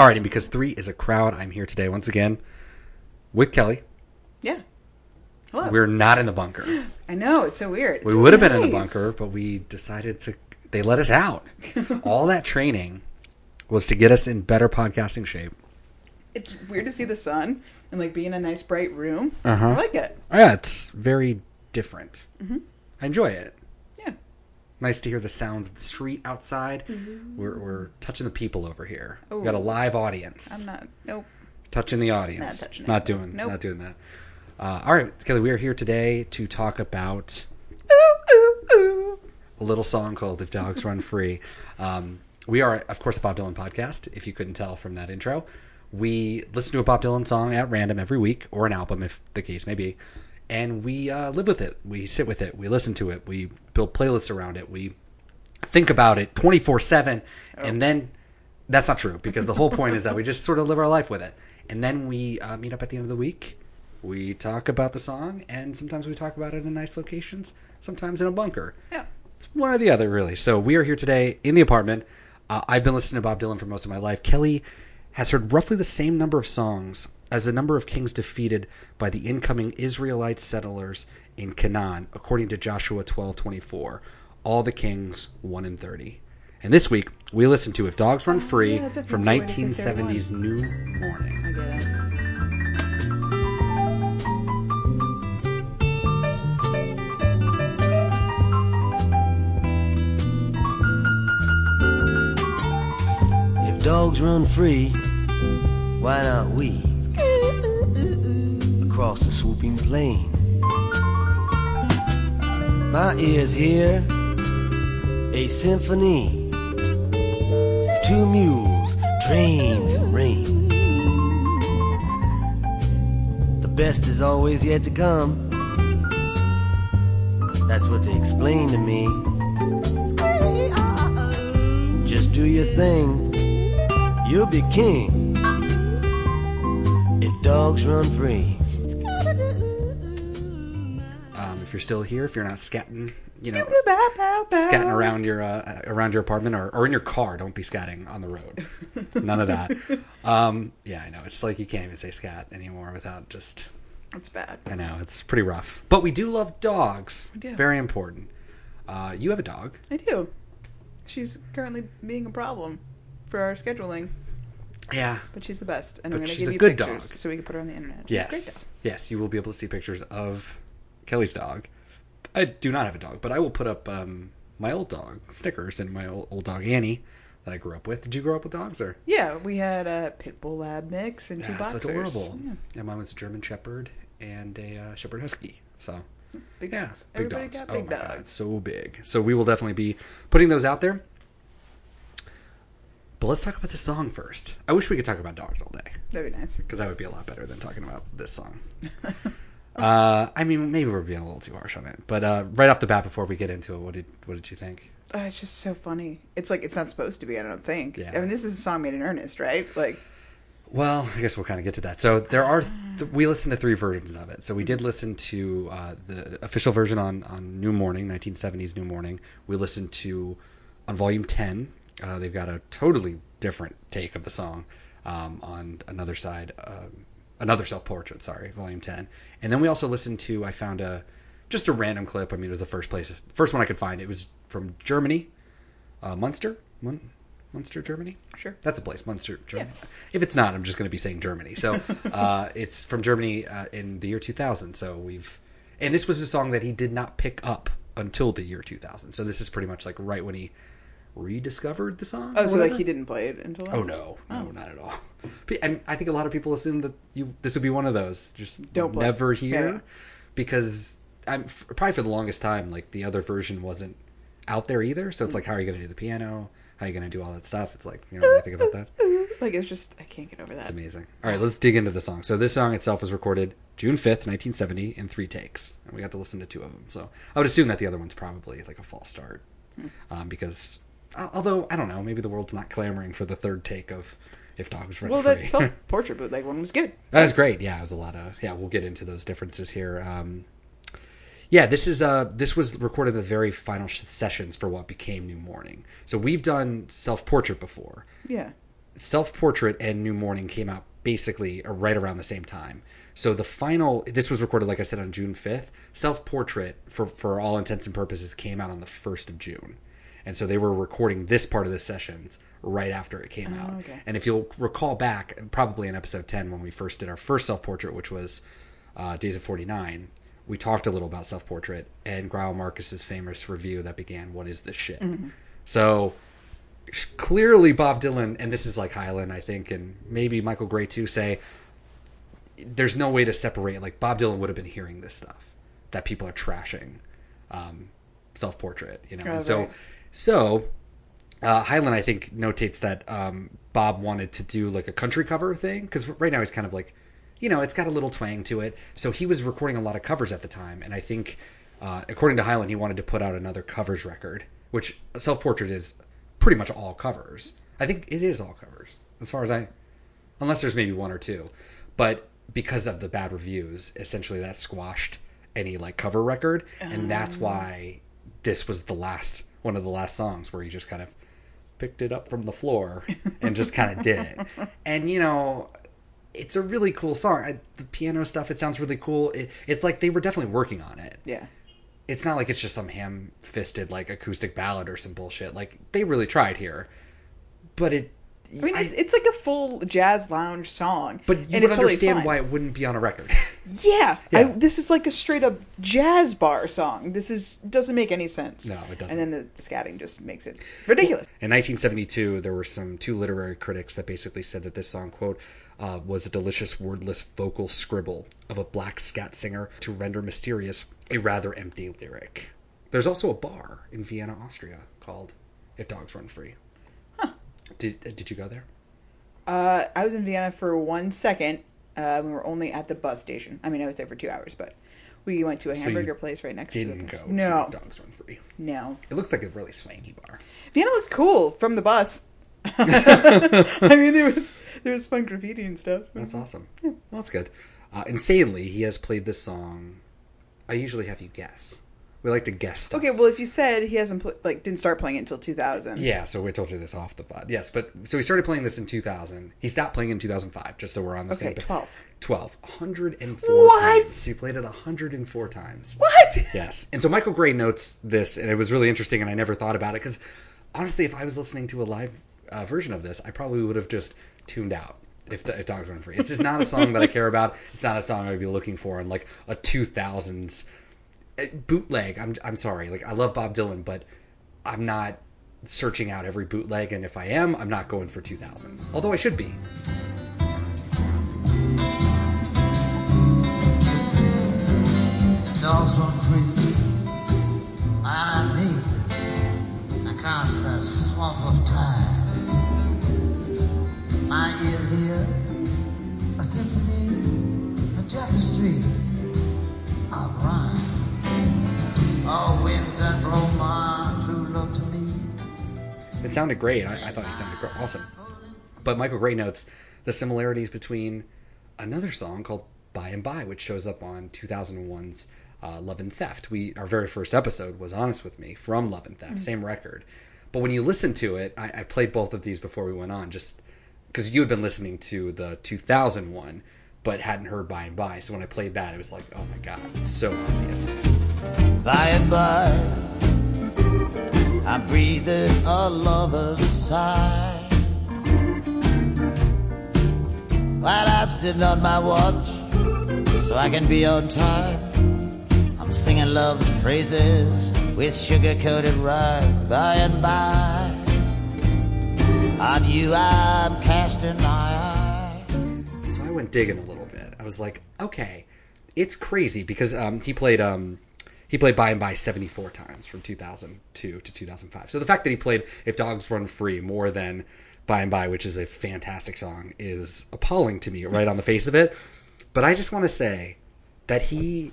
All right, and because three is a crowd, I'm here today once again with Kelly. Yeah. Hello. We're not in the bunker. I know it's so weird. It's We would have been in the bunker, but we decided to. They let us out. All that training was to get us in better podcasting shape. It's weird to see the sun and like be in a nice bright room. Uh-huh. I like it. Yeah, it's very different. Mm-hmm. I enjoy it. Nice to hear the sounds of the street outside. We're, we're touching the people over here. We've got a live audience. I'm not. Nope. touching the audience. Not touching Not doing. Nope. Not doing that. Uh, all right, Kelly. We are here today to talk about Ooh ooh ooh. a little song called "If Dogs Run Free." Um, we are, of course, a Bob Dylan podcast. If you couldn't tell from that intro, we listen to a Bob Dylan song at random every week, or an album, if the case may be, and we uh, live with it. We sit with it. We listen to it. We build playlists around it. We think about it twenty four seven, and then that's not true because the whole point is that we just sort of live our life with it, and then we uh, meet up at the end of the week. We talk about the song, and sometimes we talk about it in nice locations, sometimes in a bunker. Yeah. It's one or the other, really. So we are here today in the apartment. Uh, I've been listening to Bob Dylan for most of my life. Kelly has heard roughly the same number of songs as the number of kings defeated by the incoming Israelite settlers in Canaan, according to Joshua twelve twenty four. All the kings one in thirty. And this week we listen to "If Dogs Run oh, Free" yeah, from fancy way to say 1970's New Morning. I get it. If dogs run free, why not we? Across the swooping plain. My ears hear a symphony of two mules, trains, and rain. The best is always yet to come. That's what they explain to me. Just do your thing, you'll be king. If dogs run free. If you're still here, if you're not scatting, you know, scatting around your uh, around your apartment or, or in your car. Don't be scatting on the road. None of that. Um, yeah, I know. It's like you can't even say scat anymore without just. It's bad. I know it's pretty rough. But we do love dogs. do. Very important. Uh, you have a dog. I do. She's currently being a problem for our scheduling, Yeah. but she's the best. And But I'm going to give a you pictures dog. so we can put her on the internet. She's Yes. Yes. You will be able to see pictures of Kelly's dog. I do not have a dog, but I will put up um, my old dog Snickers and my old, old dog Annie that I grew up with. Did you grow up with dogs or? Yeah, we had a pit bull lab mix and two Yeah, boxers. adorable. Yeah, Yeah, mine was a German Shepherd and a uh, Shepherd Husky. So big yeah, dogs. big Everybody dogs. oh big my dogs. god, so big. So we will definitely be putting those out there. But let's talk about this song first. I wish we could talk about dogs all day That'd be nice. because that would be a lot better than talking about this song. uh, I mean, maybe we're being a little too harsh on it, but uh, right off the bat, before we get into it, what did what did you think? Oh, it's just so funny. It's like it's not supposed to be. I don't think. Yeah. I mean, this is a song made in earnest, right? Like, Well, I guess we'll kind of get to that. So there are th- we listened to three versions of it. So we did listen to uh, the official version on on New Morning, 1970s New Morning. We listened to on Volume 10. Uh, they've got a totally different take of the song um, on another side, um another self portrait. Sorry, Volume 10. And then we also listened to. I found a just a random clip. I mean, it was the first place, first one I could find. It was from Germany, uh, Munster, Mun- Munster, Germany. Sure. That's a place, Munster, Germany. If it's not, I'm just going to be saying Germany. So uh, it's from Germany uh, in the year 2000. So we've, and this was a song that he did not pick up until the year 2000. So this is pretty much like right when he rediscovered the song. oh, so like he didn't play it until. Oh no, no, not at all. But- And I think a lot of people assume that you this would be one of those just Don't play. never hear Yeah. because I'm probably for the longest time like the other version wasn't out there either. So it's like, how are you going to do the piano? How are you going to do all that stuff? It's like you know, what I think about that. Like it's just I can't get over that. It's amazing. All right, let's dig into the song. So this song itself was recorded June fifth, nineteen seventy, in three takes, and we got to listen to two of them. So I would assume that the other one's probably like a false start, um, because although I don't know, maybe the world's not clamoring for the third take of "If Dogs Run Well, Free." that self portrait bootleg one was good. That was great. Yeah, it was a lot of yeah. We'll get into those differences here. Um, yeah, this is uh this was recorded the very final sessions for what became New Morning. So we've done self portrait before. Yeah. Self Portrait and New Morning came out basically uh, right around the same time. So the final, this was recorded, like I said, on June 5th. Self Portrait, for, for all intents and purposes, came out on the 1st of June. And so they were recording this part of the sessions right after it came out. okay. And if you'll recall back, probably in episode 10, when we first did our first self portrait, which was uh, Days of 49, we talked a little about self portrait and Greil Marcus's famous review that began, What is this shit? So clearly Bob Dylan, and this is like Heylin, I think, and maybe Michael Gray too, say there's no way to separate. Like Bob Dylan would have been hearing this stuff that people are trashing um, self portrait, you know. Oh, and so, right. So uh, Heylin, I think, notates that um, Bob wanted to do like a country cover thing because right now he's kind of like, you know, it's got a little twang to it. So he was recording a lot of covers at the time, and I think, uh, according to Heylin, he wanted to put out another covers record, which self portrait is pretty much all covers. I think it is all covers, as far as I, unless there's maybe one or two, but because of the bad reviews, essentially that squashed any like cover record, and that's why this was the last one of the last songs where he just kind of picked it up from the floor and just kind of did it. And you know, it's a really cool song. I, the piano stuff, it sounds really cool. It, it's like they were definitely working on it. Yeah. It's not like it's just some ham-fisted like acoustic ballad or some bullshit. Like they really tried here, but it. I mean, it's, it's like a full jazz lounge song. but you and would totally understand why it wouldn't be on a record. Yeah, Yeah. I, this is like a straight up jazz bar song. This is doesn't make any sense. No, it doesn't. And then the, the scatting just makes it ridiculous. In 1972, there were some two literary critics that basically said that this song, quote, uh, was a delicious wordless vocal scribble of a black scat singer to render mysterious a rather empty lyric. There's also a bar in Vienna, Austria called If Dogs Run Free. Did, uh, did you go there? Uh, I was in Vienna for one second. Uh, we were only at the bus station. I mean, I was there for two hours, but we went to a hamburger place right next to the Didn't bus. go No, Dogs Run Free. no. It looks like a really swanky bar. Vienna looked cool from the bus. I mean, there was there was fun graffiti and stuff. That's awesome. Well, that's good. Uh, insanely, he has played this song. I usually have you guess. We like to guess stuff. Okay, well, if you said he hasn't pl- like didn't start playing it until 2000, Yeah, so we told you this off the pod. Yes, but so he started playing this in 2000. He stopped playing in 2005, just so we're on the Okay, same page. 12. 12. 104 What? times. He played it 104 times. What? Yes. And so Michael Gray notes this, and it was really interesting, and I never thought about it because honestly, if I was listening to a live uh, version of this, I probably would have just tuned out. If, if Dogs Run Free, it's just not a song that I care about. It's not a song I'd be looking for in like a 2000s uh, Uh, bootleg. I'm I'm sorry. Like I love Bob Dylan, but I'm not searching out every bootleg. And if I am, I'm not going for 2000. Although I should be. dogs I need across the swamp of time. My ears hear a symphony, of Oh, winds that blow my true love to me. It sounded great. I, I thought he sounded gr- awesome. But Michael Gray notes the similarities between another song called "By and By," which shows up on 2001's uh, "Love and Theft." We our very first episode was "Honest with Me" from "Love and Theft," same record. But when you listen to it, I, I played both of these before we went on, just because you had been listening to the 2001, but hadn't heard "By and By." So when I played that, it was like, oh my god, it's so obvious. By and by, I breathed a lover's sigh. While I'm sitting on my watch, so I can be on time. I'm singing love's praises with sugar coated rhyme. By and by, on you I'm casting my eye. Went digging a little bit. I was like, okay, it's crazy because um, he played um, he played by and by 74 times from 2002 to 2005. So the fact that he played If Dogs Run Free more than By and By, which is a fantastic song, is appalling to me right on the face of it. But I just want to say that he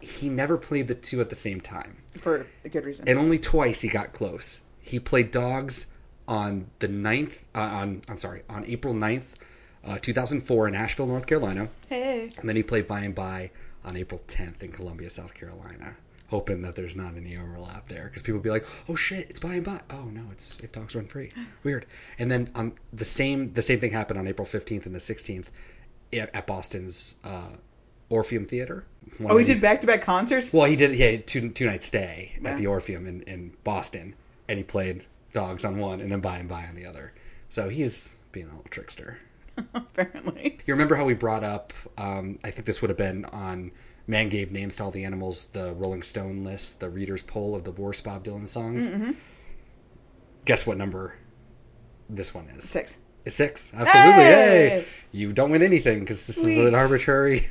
he never played the two at the same time for a good reason. and only twice he got close. He played Dogs on the 9th, uh, on I'm sorry, on April 9th, uh, 2004 in Asheville, North Carolina, hey, and then he played By and By on April 10th in Columbia, South Carolina. hoping that there's not any overlap there because people be like, "Oh shit, it's by and by." Oh no, it's if dogs run free. Weird. And then on the same the same thing happened on April 15th and the 16th at, Boston's uh, Orpheum Theater. One Oh, the- did back to back concerts. Well, he did. He had two two night stay Yeah. at the Orpheum in, in Boston, and he played dogs on one and then by and by on the other. So he's being a little trickster. Apparently, You remember how we brought up? Um, I think this would have been on Man Gave Names to All the Animals, the Rolling Stone list, the readers' poll of the worst Bob Dylan songs. Mm-hmm. Guess what number this one is? six. It's six. Absolutely. Hey! Hey! You don't win anything because this is an arbitrary,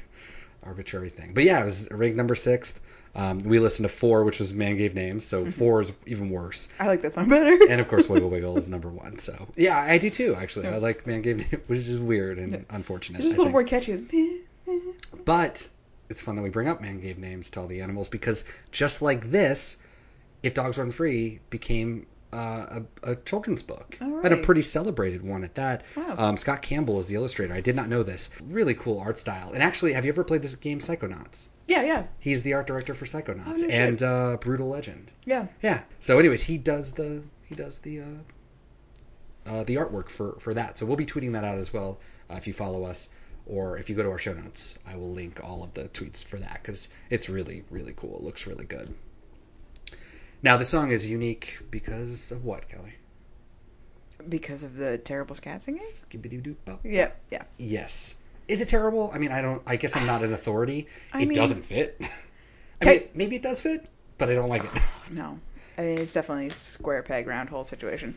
arbitrary thing. But yeah, it was ranked number six. Um, we listened to four, which was Man Gave Names, so Mm-hmm. four is even worse. I like that song better. And of course, Wiggle Wiggle is number one. So yeah, I do too. Actually, I like Man Gave Names, which is weird and unfortunate. It's just a little more catchy. But it's fun that we bring up Man Gave Names to All the Animals because just like this, If Dogs Run Free became uh, a, a children's book All and a pretty celebrated one at that. Wow. Um, Scott Campbell is the illustrator. I did not know this. Really cool art style. And actually, have you ever played this game Psychonauts? Yeah, yeah, He's the art director for Psychonauts Oh, and uh, Brutal Legend. yeah. Yeah. So, anyways, he does the he does the uh, uh, the artwork for for that. So we'll be tweeting that out as well uh, if you follow us or if you go to our show notes. I will link all of the tweets for that because it's really really cool. It looks really good. Now the song is unique because of what, Kelly? Because of the terrible scat singing. Yeah, yeah. Yes. Is it terrible? I mean, I don't. I guess I'm not an authority. I it mean- doesn't fit. I mean, maybe it does fit, but I don't like it. Oh, no, I mean it's definitely a square peg round hole situation.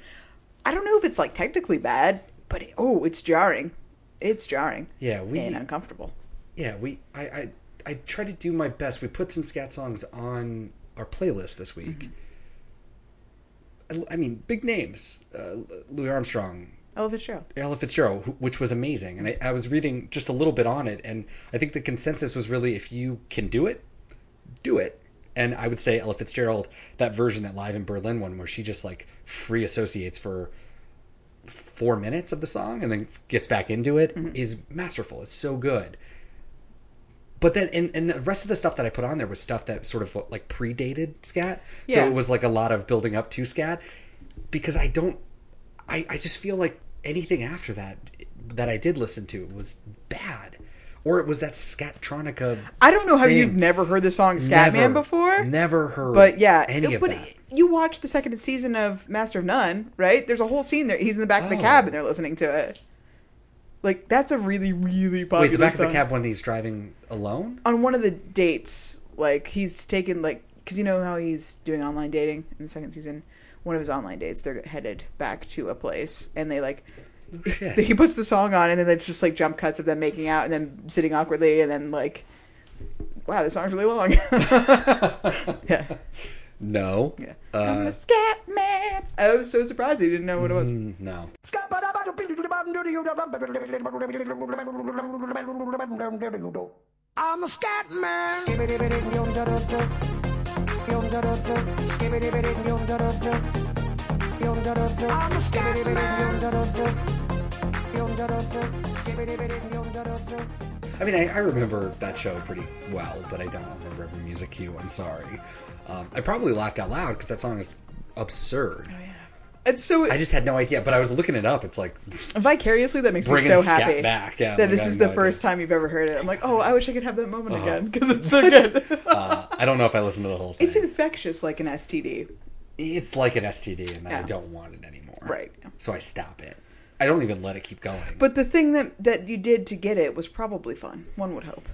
I don't know if it's like technically bad, but it, oh, it's jarring. It's jarring. Yeah, we- and uncomfortable. Yeah, we I, I I try to do my best. We put some scat songs on our playlist this week. I, I mean, big names: uh, Louis Armstrong, Ella Fitzgerald. Ella Fitzgerald, who- which was amazing. And I, I was reading just a little bit on it, and I think the consensus was really if you can do it, do it. And I would say Ella Fitzgerald, that version, that live in Berlin one, where she just like free associates for four minutes of the song and then gets back into it, is masterful. It's so good. But then, and, and the rest of the stuff that I put on there was stuff that sort of like predated scat. So it was like a lot of building up to scat because I don't, I, I just feel like anything after that that I did listen to was bad. Or it was that Scattronica. I don't know how thing. you've never heard the song Scatman Never- before. Never heard But yeah, any of but that. you watched the second season of Master of None, right? There's a whole scene there. He's in the back of the Oh. cab and they're listening to it. Like that's a really, really popular Wait, the back song. of the cab when he's driving alone? on one of the dates, like he's taken like because you know how he's doing online dating in the second season. One of his online dates, they're headed back to a place, and they like shit. he puts the song on, and then it's just like jump cuts of them making out, and then sitting awkwardly, and then like, wow, this song's really long. yeah, No. yeah. Uh, I'm a scat man. I was so surprised he didn't know what it was. mm, no. I'm a scat man. I'm a scat man. I mean, I, I remember that show pretty well, but I don't remember every music cue. I'm sorry. Um, I probably laughed out loud because that song is absurd. Oh, yeah. And so I just had no idea, but I was looking it up. It's like vicariously, that makes me so happy back, yeah, that like, this is the no first idea. time you've ever heard it. I'm like, oh, I wish I could have that moment Uh-huh. again because it's so good. uh, I don't know if I listened to the whole thing. it's infectious like an STD. It's like an STD, and I don't want it anymore. Right. So I stop it. I don't even let it keep going. But the thing that that you did to get it was probably fun. One would hope.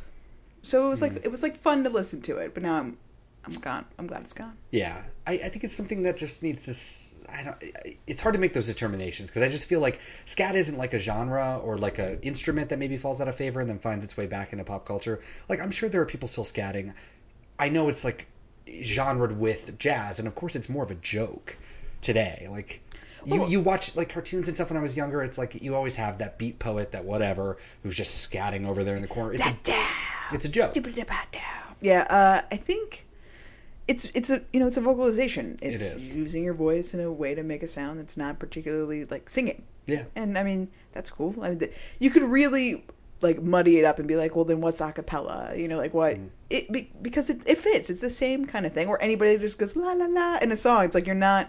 So it was Hmm. like it was like fun to listen to it. But now I'm I'm gone. I'm glad it's gone. Yeah, I, I think it's something that just needs to. I don't. It's hard to make those determinations because I just feel like scat isn't like a genre or like a instrument that maybe falls out of favor and then finds its way back into pop culture. Like I'm sure there are people still scatting. I know it's like genred with jazz, and of course it's more of a joke today. Like you you watch like cartoons and stuff when I was younger. It's like you always have that beat poet that whatever who's just scatting over there in the corner. It's a it's a joke. Yeah, uh, I think it's it's a you know it's a vocalization. It's using your voice in a way to make a sound that's not particularly like singing. Yeah. And I mean that's cool. I mean, you could really like muddy it up and be like, well, then what's acapella? You know, like what? Mm. It be, because it, it fits. It's the same kind of thing. Or anybody just goes la la la in a song. It's like you're not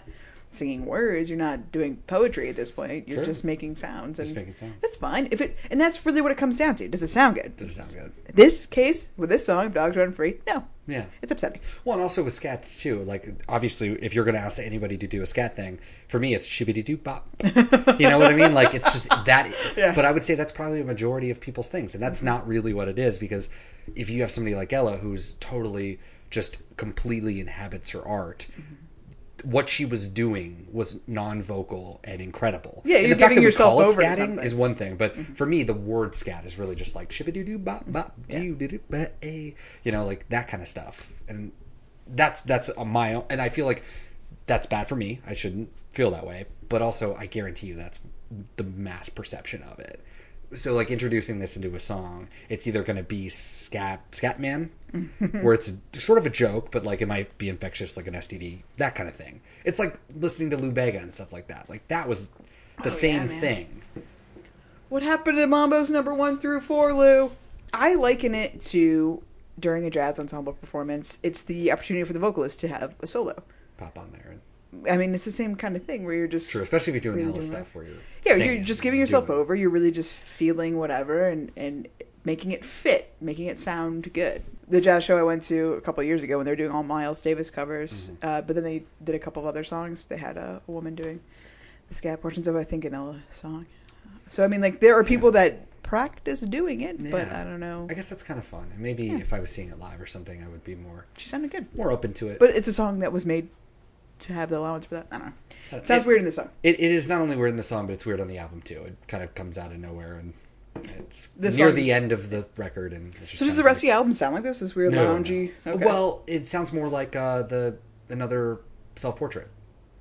singing words. You're not doing poetry at this point. You're Sure. just making sounds. And Just making sounds. That's fine. If it and that's really what it comes down to. Does it sound good? Does it sound good? This case with this song, "Dogs Run Free," no, Yeah. it's upsetting. Well, and also with scat too. Like, obviously, if you're going to ask anybody to do a scat thing, for me, it's shibbity doo bop. You know what I mean? Like, it's just that. Yeah. But I would say that's probably a majority of people's things, and that's mm-hmm. not really what it is. Because if you have somebody like Ella, who's totally just completely inhabits her art. Mm-hmm. What she was doing was non-vocal and incredible. Yeah, and you're giving yourself over scatting something. is one thing, but mm-hmm. for me, the word scat is really just like shibbity doo bop mm-hmm. bop doo doo doo ba a, you know, like that kind of stuff, and that's that's a my own, and I feel like that's bad for me. I shouldn't feel that way, but also I guarantee you that's the mass perception of it. So like introducing this into a song, it's either going to be scat Scatman, where it's sort of a joke, but like it might be infectious, like an STD, that kind of thing. It's like listening to Lou Bega and stuff like that. Like that was the Oh, same yeah, thing. What happened to Mambo's number one through four, Lou? I liken it to during a jazz ensemble performance. It's the opportunity for the vocalist to have a solo. Pop on there and I mean, it's the same kind of thing where you're just true, especially if you're doing Really hella stuff where you're yeah, singing you're just giving yourself doing over. You're really just feeling whatever and and making it fit, making it sound good. The jazz show I went to a couple of years ago when they were doing all Miles Davis covers, Mm-hmm. uh, but then they did a couple of other songs. They had a, a woman doing the scat portions of I think an Ella song. So I mean, like there are people that practice doing it, but I don't know. I guess that's kind of fun. And maybe if I was seeing it live or something, I would be more She sounded good, more open to it. but it's a song that was made to have the allowance for that. I don't know. It sounds It- weird in the song. It, it is not only weird in the song, but it's weird on the album too. It kind of comes out of nowhere, and it's The near song- the end of the record. And it's just So does the rest of the album sound like this? This weird No, loungy. no. Okay. Well, it sounds more like uh, the another self portrait.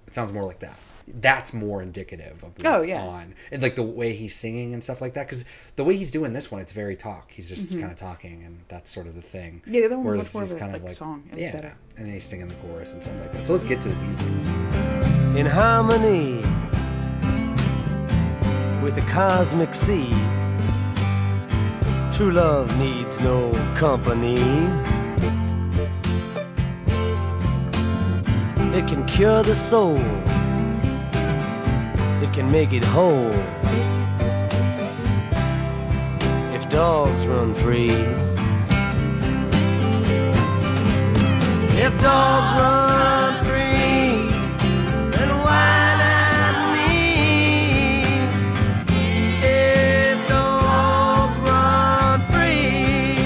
It sounds more like that. That's more indicative of what's Oh, yeah. on, and like the way he's singing and stuff like that. Because the way he's doing this one, it's very talk. He's just kind of talking, and that's sort of the thing. Mm-hmm. Yeah, the other one was much more of a, kind like, song, and yeah, better. and then he's singing the chorus and stuff like that. So let's get to the music. in harmony with the cosmic sea. True love needs no company. It can cure the soul. It can make it whole. If dogs run free. If dogs run free, then why not me? If dogs run free,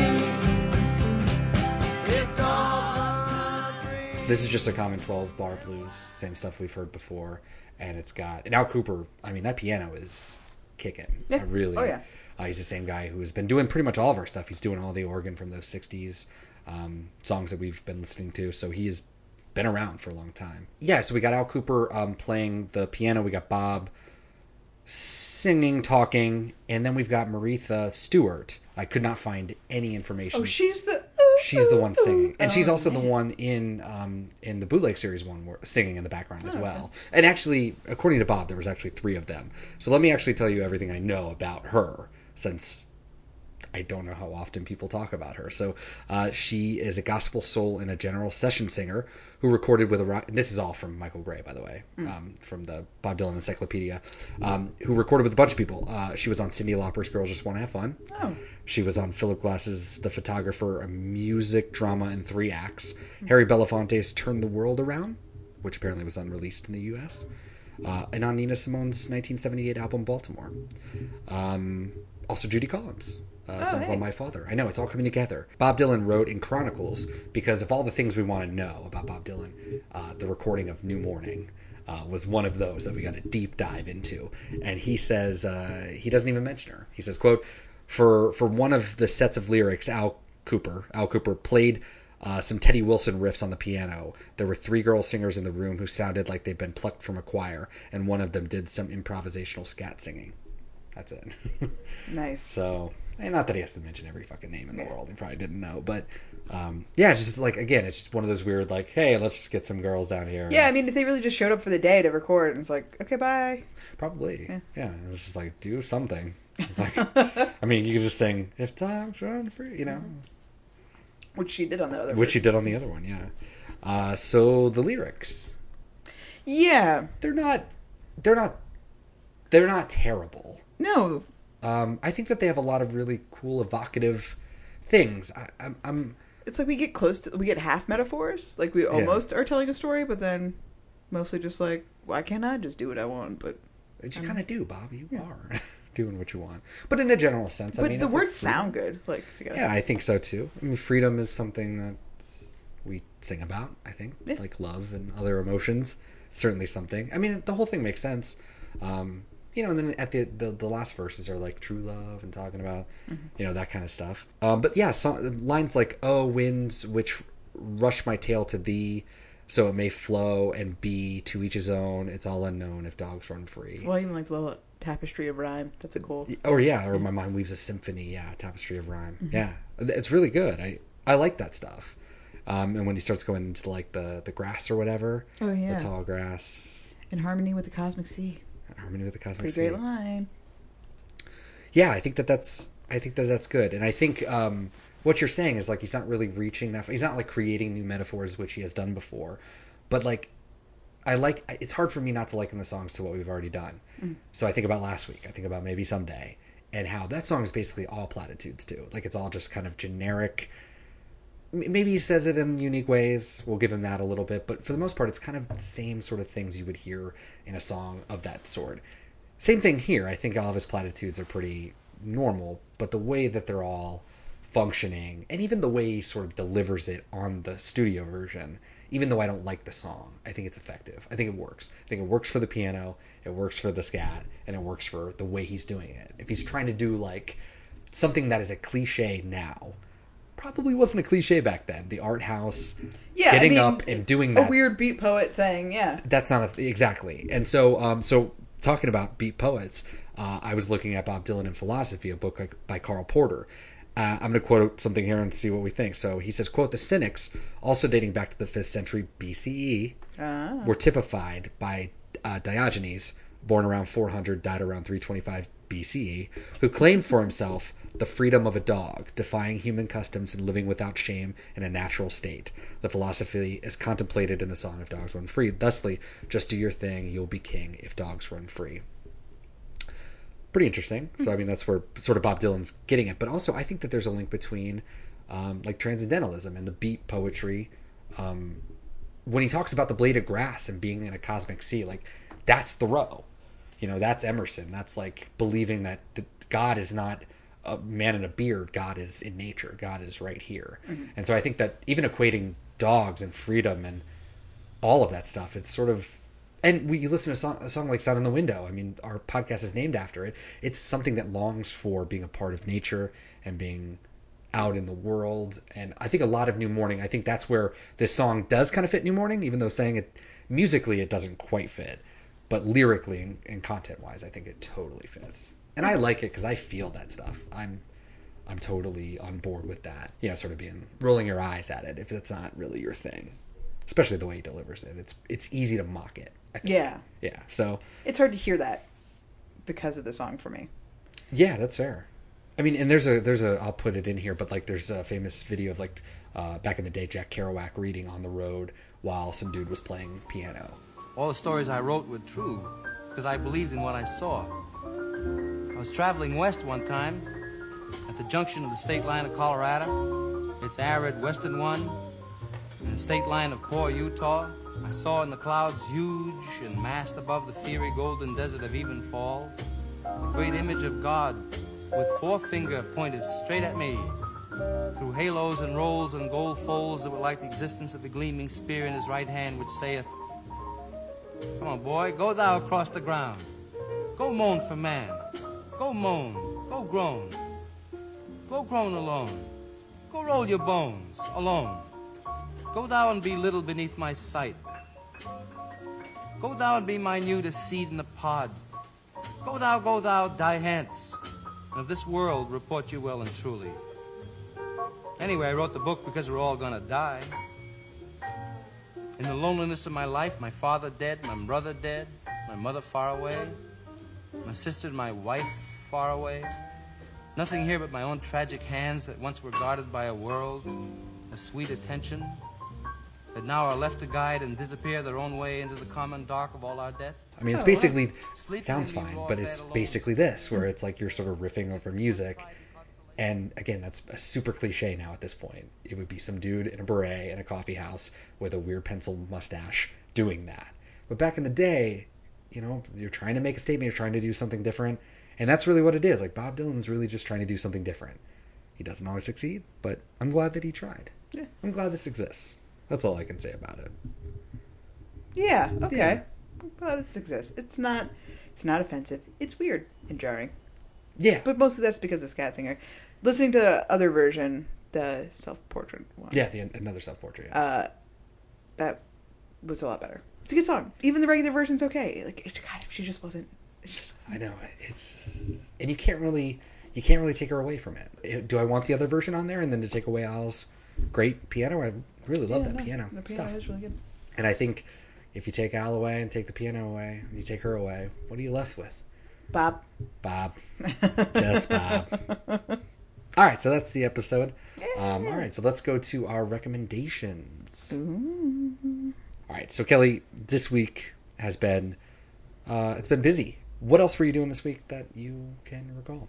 if dogs run free. This is just a common 12 bar blues, same stuff we've heard before. And it's got, and Al Kooper, I mean, that piano is kicking. Yeah. I really, Oh, yeah. uh, he's the same guy who's been doing pretty much all of our stuff. He's doing all the organ from those 60s um, songs that we've been listening to. So he's been around for a long time. Yeah, so we got Al Kooper um, playing the piano. We got Bob singing, talking, and then we've got Maeretha Stewart. I could not find any information. oh, she's the. She's the one singing, and she's Oh, also the one in um, in the bootleg series one, singing in the background Oh, as well. And actually, according to Bob, there was actually three of them. So let me actually tell you everything I know about her, since I don't know how often people talk about her. So uh, she is a gospel soul and a general session singer who recorded with a rock. This is all from Michael Gray, by the way, um, from the Bob Dylan Encyclopedia. Um, who recorded with a bunch of people. Uh, she was on Cyndi Lauper's "Girls Just Want to Have Fun." Oh. She was on Philip Glass's The Photographer, a music drama in three acts. Harry Belafonte's Turn the World Around, which apparently was unreleased in the U.S. Uh, and on Nina Simone's 1978 album Baltimore. Um, also Judy Collins. Uh, song hey. My Father. I know it's all coming together. Bob Dylan wrote in Chronicles because of all the things we want to know about Bob Dylan. Uh, the recording of New Morning uh, was one of those that we got a deep dive into. And he says uh, he doesn't even mention her. He says, "quote for for one of the sets of lyrics, Al Kooper, Al Kooper played." Uh, some Teddy Wilson riffs on the piano. There were three girl singers in the room who sounded like they'd been plucked from a choir, and one of them did some improvisational scat singing. That's it. Nice. So, and not that he has to mention every fucking name in the world. He probably didn't know, but um, yeah, it's just like again, it's just one of those weird like, hey, let's just get some girls down here. Yeah, I mean, if they really just showed up for the day to record, and it's like, okay, bye. probably. Yeah, it was just like do something. It's like, I mean, you could just sing "If Dogs Run Free," you know, Which she did on the other. which version. did on the other one, yeah. Uh, so the lyrics, Yeah. they're not, they're not, they're not terrible. No. Um, I think that they have a lot of really cool, evocative things. I, I'm, I'm It's like we get close to we get half metaphors. Like we almost are telling a story, but then mostly just like, why can't I just do what I want? But you kind of do, Bob. You are doing what you want. But in a general sense, I but mean, the it's like words sound good, like together. Yeah, I think so too. I mean, freedom is something that we sing about. I think, Yeah. like love and other emotions. Certainly something. I mean, the whole thing makes sense. Um, you know, and then at the, the the last verses are like true love and talking about Mm-hmm. you know that kind of stuff. Um, but yeah, so, lines like "Oh, winds which rush my tail to thee." So it may flow and be to each his own. It's all unknown if dogs run free. Well, even like the little tapestry of rhyme. That's a cool. Or yeah, or my mind weaves a symphony. Yeah, tapestry of rhyme. Yeah, it's really good. I I like that stuff. Um, and when he starts going into like the the grass or whatever, Oh, yeah. the tall grass, In harmony with the cosmic sea. Harmony with the cosmic Pretty sea. great line. Yeah, I think that that's I think that that's good, and I think um, what you're saying is like he's not really reaching that. He's not like creating new metaphors, which he has done before, but like. I like. It's hard for me not to liken the songs to what we've already done. So I think about last week. I think about maybe someday, and how that song is basically all platitudes too. Like it's all just kind of generic. Maybe he says it in unique ways. We'll give him that a little bit, but for the most part, it's kind of the same sort of things you would hear in a song of that sort. Same thing here. I think all of his platitudes are pretty normal, but the way that they're all functioning, and even the way he sort of delivers it on the studio version, even though I don't like the song, I think it's effective. I think it works. I think it works for the piano, it works for the scat, and it works for the way he's doing it. If he's trying to do like something that is a cliche now, probably wasn't a cliche back then. The art house, Yeah, getting I mean, up and doing that a weird beat poet thing. Yeah. that's not a, exactly. And so, um, so talking about beat poets, uh, I was looking at Bob Dylan and Philosophy, a book like, by Carl Porter. Uh, I'm going to quote something here and see what we think. So he says, "quote The Cynics, also dating back to the fifth century BCE, were typified by uh, Diogenes, born around 400, died around 325 BCE, who claimed for himself." The freedom of a dog, defying human customs and living without shame in a natural state. The philosophy is contemplated in the song of Dogs Run Free. Thusly, just do your thing, you'll be king if dogs run free. Pretty interesting. So, I mean, that's where sort of Bob Dylan's getting it. But also, I think that there's a link between um, like transcendentalism and the beat poetry. Um, when he talks about the blade of grass and being in a cosmic sea, like that's Thoreau. You know, that's Emerson. That's like believing that God is not a man in a beard. God is in nature. God is right here. Mm-hmm. And so I think that even equating dogs and freedom and all of that stuff, it's sort of. And we you listen to a song, a song like "Sign on the Window." I mean, our podcast is named after it. It's something that longs for being a part of nature and being out in the world. And I think a lot of New Morning. I think that's where this song does kind of fit New Morning, even though saying it musically it doesn't quite fit, but lyrically and, and content wise, I think it totally fits. And I like it because I feel that stuff. I'm I'm totally on board with that. You know, sort of being rolling your eyes at it if it's not really your thing, especially the way he delivers it. It's it's easy to mock it. I think. Yeah. Yeah. So It's hard to hear that because of the song for me. yeah, that's fair. I mean, and there's a there's a I'll put it in here, but like there's a famous video of like uh, back in the day Jack Kerouac reading on the road while some dude was playing piano. All the stories I wrote were true because I believed in what I saw. I was traveling west one time at the junction of the state line of Colorado, its arid western one, and the state line of poor Utah. I saw in the clouds, huge and massed above the fiery golden desert of Evenfall, the great image of God with forefinger pointed straight at me through halos and rolls and gold folds that were like the existence of the gleaming spear in his right hand, which saith, Come on, boy, go thou across the ground. Go moan for man. Go moan. Go groan. Go groan alone. Go roll your bones alone. Go thou and be little beneath my sight. Go thou and be minute as seed in the pod. Go thou, go thou, die hence. And of this world report you well and truly. Anyway, I wrote the book because we're all gonna die. In the loneliness of my life, my father dead, my brother dead, my mother far away, my sister my wife far away. Nothing here but my own tragic hands that once were guarded by a world, a sweet attention, that now are left to guide and disappear their own way into the common dark of all our death. I mean, it's Oh, basically Sleeping sounds fine, but it's basically this, where it's like you're sort of riffing over music. And again, that's a super cliche now at this point. It would be some dude in a beret in a coffee house with a weird pencil mustache doing that. But back in the day, you know, you're trying to make a statement, you're trying to do something different. And that's really what it is. Like Bob Dylan Dylan's really just trying to do something different. He doesn't always succeed, but I'm glad that he tried. Yeah. I'm glad this exists. That's all I can say about it. Yeah. Okay. Yeah. Well, this exists. It's not. It's not offensive. It's weird and jarring, Yeah. but mostly that's because of Scat Singer. Listening to the other version, the self-portrait one, yeah, the, another self portrait. Yeah. uh, that was a lot better. It's a good song. Even the regular version's okay. Like, God, if she just wasn't. If she just wasn't I know it's, and you can't really, you can't really take her away from it. Do I want the other version on there, and then to take away Al's great piano? I really love Yeah, that no, piano, The piano stuff. is really good. And I think if you take Al away and take the piano away, and you take her away, what are you left with? Bob. Bob, just Bob. All right, so that's the episode. Um, all right, so let's go to our recommendations. All right, so Kelly, this week has been uh, it's been busy. What else were you doing this week that you can recall?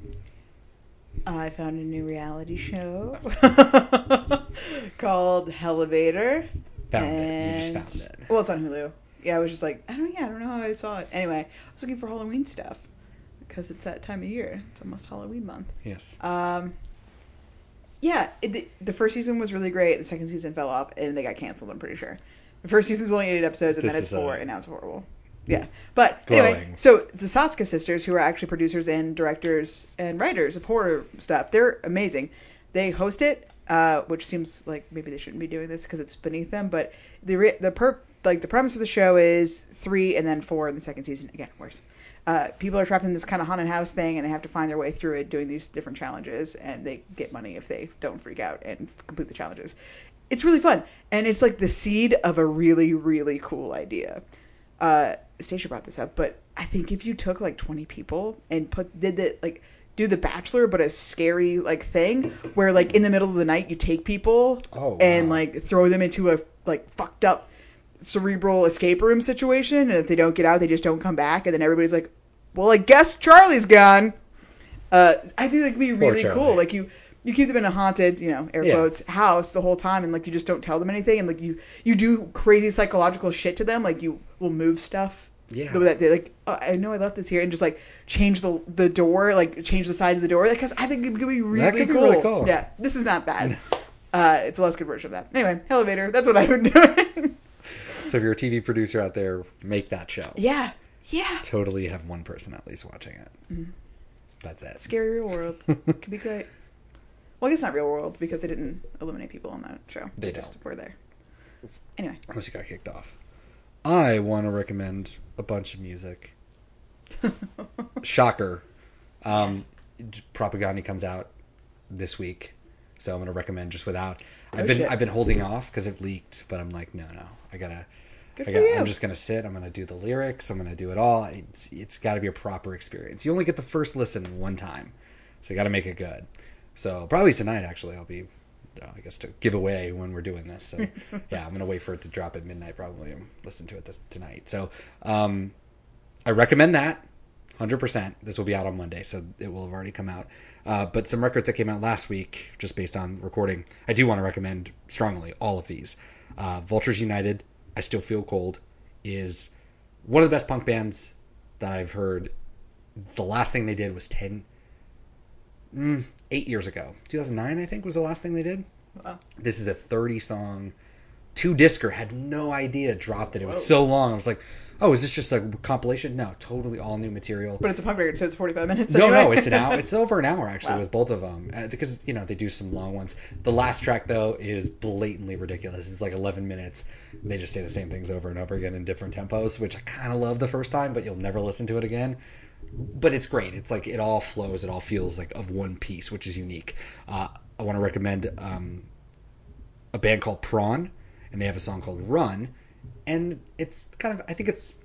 I found a new reality show called Hellevator. Found it. You just found it. Well, it's on Hulu. Yeah, I was just like, I don't, yeah, I don't know how I saw it. Anyway, I was looking for Halloween stuff because it's that time of year. It's almost Halloween month. Yes. Um, yeah, it, the, the first season was really great. The second season fell off, and they got canceled. I'm pretty sure. The first season's only eight episodes, and This then it's uh, four, and now it's horrible. Yeah, but anyway, Glowing. so the Soska sisters, who are actually producers and directors and writers of horror stuff, they're amazing. They host it, uh, which seems like maybe they shouldn't be doing this because it's beneath them. But the re- the per like the premise of the show is three and then four in the second season. Again, worse. Uh, people are trapped in this kind of haunted house thing, and they have to find their way through it, doing these different challenges, and they get money if they don't freak out and complete the challenges. It's really fun, and it's like the seed of a really, really cool idea. Uh, Stacia brought this up, but I think if you took like twenty people and put did the like do the Bachelor, but a scary like thing where like in the middle of the night you take people Oh, and wow. like throw them into a like fucked up cerebral escape room situation, and if they don't get out, they just don't come back, and then everybody's like, "Well, I guess Charlie's gone." Uh, I think that could be really cool. Like you, you keep them in a haunted, you know, air Yeah. quotes house the whole time, and like you just don't tell them anything, and like you, you do crazy psychological shit to them. Like you will move stuff. Yeah. That they like. Oh, I know I left this here, and just like change the the door, like change the size of the door, because I think it could be really could be cool. really cool. Yeah, this is not bad. uh, it's a less good version of that. Anyway, Hellevator. That's what I would do. So if you're a TV producer out there, make that show. yeah, yeah. Totally have one person at least watching it. Mm-hmm. That's it. Scary real world could be great. Well, I guess not real world because they didn't eliminate people on that show. They just don't. were there. Anyway, Unless you got kicked off. I want to recommend a bunch of music. Shocker. Um, Propaganda comes out this week, so I'm going to recommend just without. I've Oh, been shit. I've been holding off because it leaked, but I'm like, no, no, I gotta. Good I for got, you. I'm just gonna sit. I'm gonna do the lyrics. I'm gonna do it all. It's it's got to be a proper experience. You only get the first listen one time, so you got to make it good. So probably tonight, actually, I'll be, I guess, to give away when we're doing this. So yeah, I'm gonna wait for it to drop at midnight probably and listen to it this tonight. So um, I recommend that. Hundred percent. This will be out on Monday, so it will have already come out. Uh, but some records that came out last week, just based on recording, I do want to recommend strongly all of these. Uh, Vultures United, I Still Feel Cold, is one of the best punk bands that I've heard. The last thing they did was 10, mm, eight years ago. 2009, I think, was the last thing they did. Wow. This is a 30 song, two discer. Had no idea dropped it. It was so long. I was like, oh, is this just a compilation? No, totally all new material. but it's a punk record, so it's forty five minutes. No, no, it's an hour. It's over an hour actually Wow. with both of them uh, because you know they do some long ones. The last track though is blatantly ridiculous. It's like 11 minutes. They just say the same things over and over again in different tempos, which I kind of love the first time, but you'll never listen to it again. But it's great. It's like it all flows. It all feels like of one piece, which is unique. Uh, I want to recommend um, a band called Prawn, and they have a song called Run, and it's kind of I think it's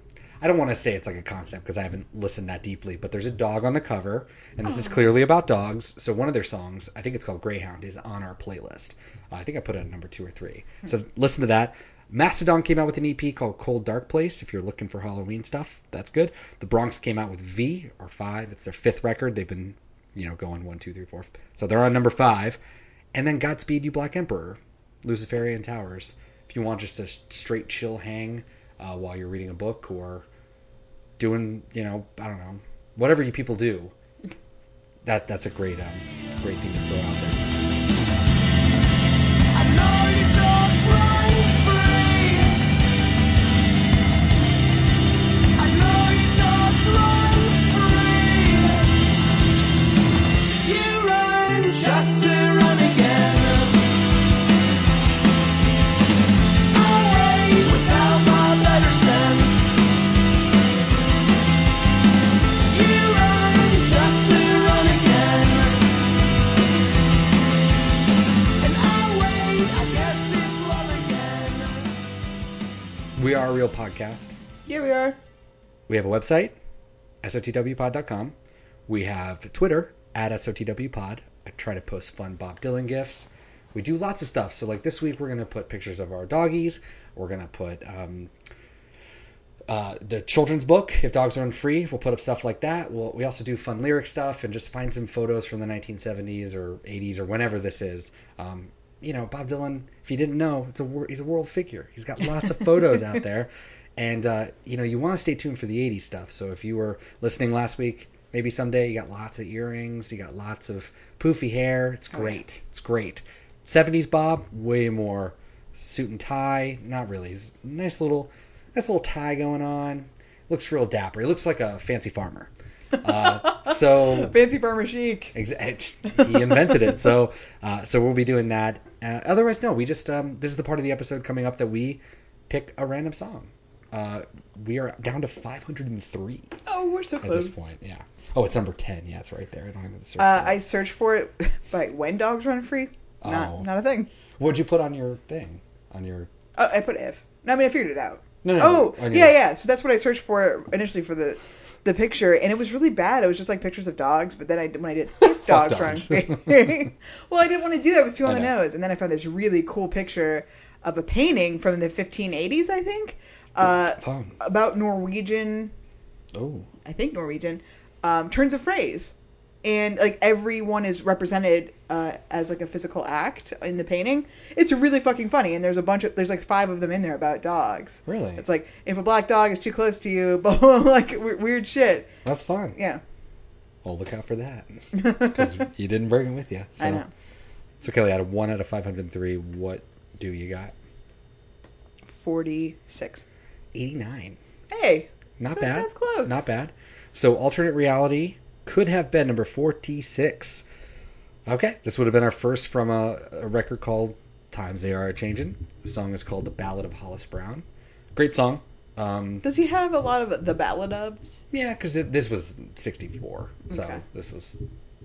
I don't want to say it's like a concept because I haven't listened that deeply, but there's a dog on the cover, and this is clearly about dogs. So one of their songs, I think it's called Greyhound, is on our playlist. Uh, I think I put it at number two or three. So listen to that. Mastodon came out with an EP called Cold Dark Place. If you're looking for Halloween stuff, that's good. The Bronx came out with V or five. It's their fifth record. They've been, you know, going one, two, three, four. So they're on number five. And then Godspeed You Black Emperor, Luciferian Towers. If you want just a straight chill hang uh, while you're reading a book or doing, you know, I don't know, whatever you people do, that that's a great um, great thing to throw out there. Are a real podcast. Yeah, we are. We have a website, sotwpod.com. We have Twitter at sotwpod. I try to post fun Bob Dylan gifts. We do lots of stuff. So, like this week, we're going to put pictures of our doggies. We're going to put um, uh, the children's book, If Dogs Run Free. We'll put up stuff like that. We'll, we also do fun lyric stuff and just find some photos from the 1970s or 80s or whenever this is. Um, you know, Bob Dylan, if you didn't know, it's a he's a world figure. He's got lots of photos out there. And, uh, you know, you want to stay tuned for the 80s stuff. So if you were listening last week, maybe someday you got lots of earrings, you got lots of poofy hair. It's great. It's great. 70s Bob, way more suit and tie. Not really. He's nice little, nice little tie going on. Looks real dapper. He looks like a fancy farmer. Uh, so Fancy farmer chic. Exa- he invented it. So, uh, so we'll be doing that. Uh, otherwise, no. We just um, this is the part of the episode coming up that we pick a random song. Uh, we are down to 503 Oh, we're so close at this point. Yeah. Oh, it's number 10. Yeah, it's right there. I don't have to search. Uh, for it. I searched for it by when dogs run free. Not Oh. not a thing. What'd you put on your thing? On your Oh, I put if. No, I mean I figured it out. No, no, Oh, no, yeah, yeah. So that's what I searched for initially for the the picture, and it was really bad. It was just like pictures of dogs. But then I when I did dogs, dogs. well, I didn't want to do that. It was too on the nose. And then I found this really cool picture of a painting from the 1580s, I think, uh, about Norwegian Oh. I think Norwegian, um, turns a phrase, and like everyone is represented uh, as like a physical act in the painting. It's really fucking funny, and there's a bunch of there's like five of them in there about dogs. Really? It's like if a black dog is too close to you, blah, like we- weird shit. That's fun. Yeah, Well, look out for that. Because you didn't bring it with you. So. I know. So, Kelly, out of 1 out of 503, what do you got? Forty six. 89. Hey, Not that- bad. That's close. Not bad. So, alternate reality could have been number 46. Okay. This would have been our first from a, a record called Times They Are a Changing. The song is called The Ballad of Hollis Brown. Great song. Um, Does he have a lot of the ballad dubs? yeah, because this was 64. So, Okay. this was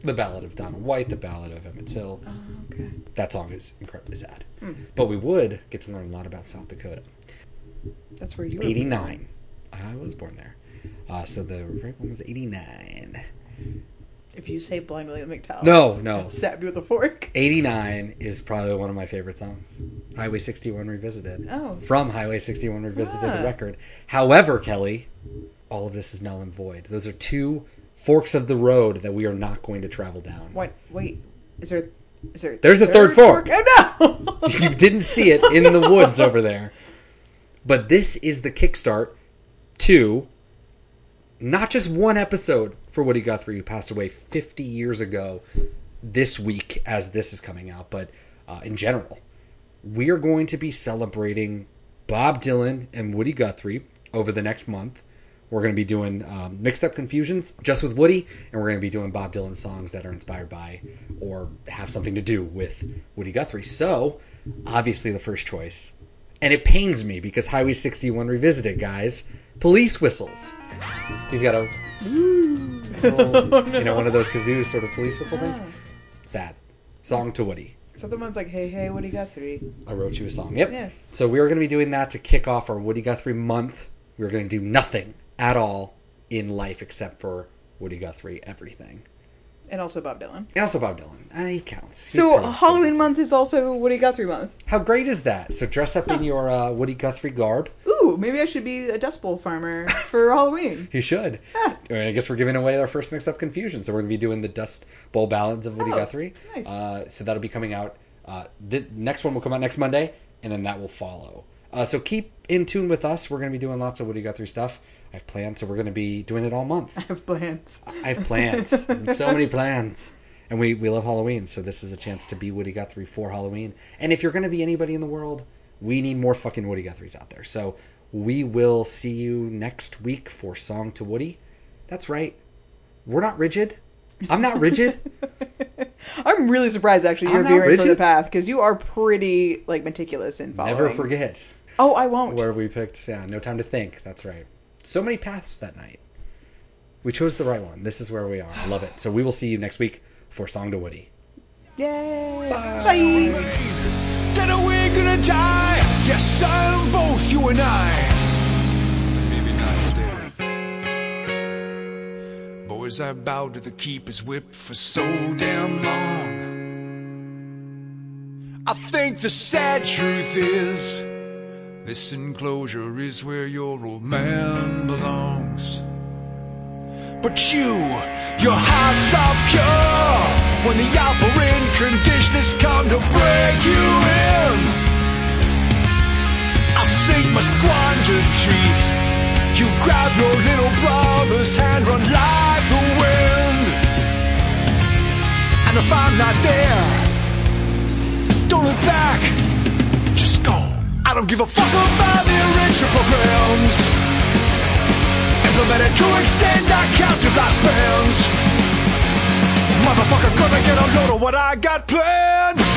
the Ballad of Donald White, the Ballad of Emmett Till. Oh, okay. That song is incredibly sad. Hmm. But we would get to learn a lot about South Dakota. That's where you were. 89. I was born there. Uh, so the right one was 89. If you say blind William McDowell, No, no. I'll stab you with a fork. 89 is probably one of my favorite songs. Highway 61 Revisited. Oh. From Highway 61 Revisited, Ah. the record. However, Kelly, all of this is null and void. Those are two forks of the road that we are not going to travel down. Wait, wait. Is there? Is there? There's a third fork. Oh no! you didn't see it in the woods over there. But this is the kickstart to not just one episode for Woody Guthrie, who passed away 50 years ago this week as this is coming out, but uh, in general. We are going to be celebrating Bob Dylan and Woody Guthrie over the next month. We're going to be doing um, Mixed Up Confusions just with Woody, and we're going to be doing Bob Dylan songs that are inspired by or have something to do with Woody Guthrie. So, obviously, the first choice. And it pains me because Highway 61 Revisited, guys. Police whistles. He's got a. little, oh, You know, one of those kazoo sort of police whistle things. Sad. Song to Woody. So the one's like, hey, hey, what do you got three? I wrote you a song. Yep. Yeah. So we are going to be doing that to kick off our Woody Guthrie month. We're going to do nothing at all in life except for Woody Guthrie, everything. And also Bob Dylan. And also Bob Dylan. Uh, he counts. He's So Halloween month is also Woody Guthrie month. How great is that? So dress up in your uh, Woody Guthrie garb. Ooh, maybe I should be a Dust Bowl farmer for Halloween. You should. I guess we're giving away our first mix up confusion. So we're going to be doing the Dust Bowl ballads of Woody Oh, Guthrie. nice. Uh, so that'll be coming out. Uh, the next one will come out next Monday, and then that will follow. Uh, so keep in tune with us. We're going to be doing lots of Woody Guthrie stuff. I have plans, so we're going to be doing it all month. I have plans. I have plans, so many plans, and we we love Halloween. So this is a chance to be Woody Guthrie for Halloween. And if you're going to be anybody in the world, we need more fucking Woody Guthries out there. So we will see you next week for Song to Woody. That's right. We're not rigid. I'm not rigid. I'm really surprised actually you're veering from the path because you are pretty like meticulous in following. Never forget Oh, I won't. where we picked. Yeah, no time to think. That's right. So many paths that night. We chose the right one. This is where we are. I love it. So we will see you next week for Song to Woody. Yay! Bye. Bye. Then we're gonna die. Yes, son, both you and I. Maybe not today. Boys, I bowed to the keeper's whip for so damn long. I think the sad truth is, this enclosure is where your old man belongs. But you, your hearts are pure when the operant conditioners come to break you in. I sink my squandered teeth. You grab your little brother's hand, run like the wind. And if I'm not there, don't look back. I don't give a fuck about the enrichment programs implemented to extend our captive lifespans. Motherfucker, gonna get a load of what I got planned.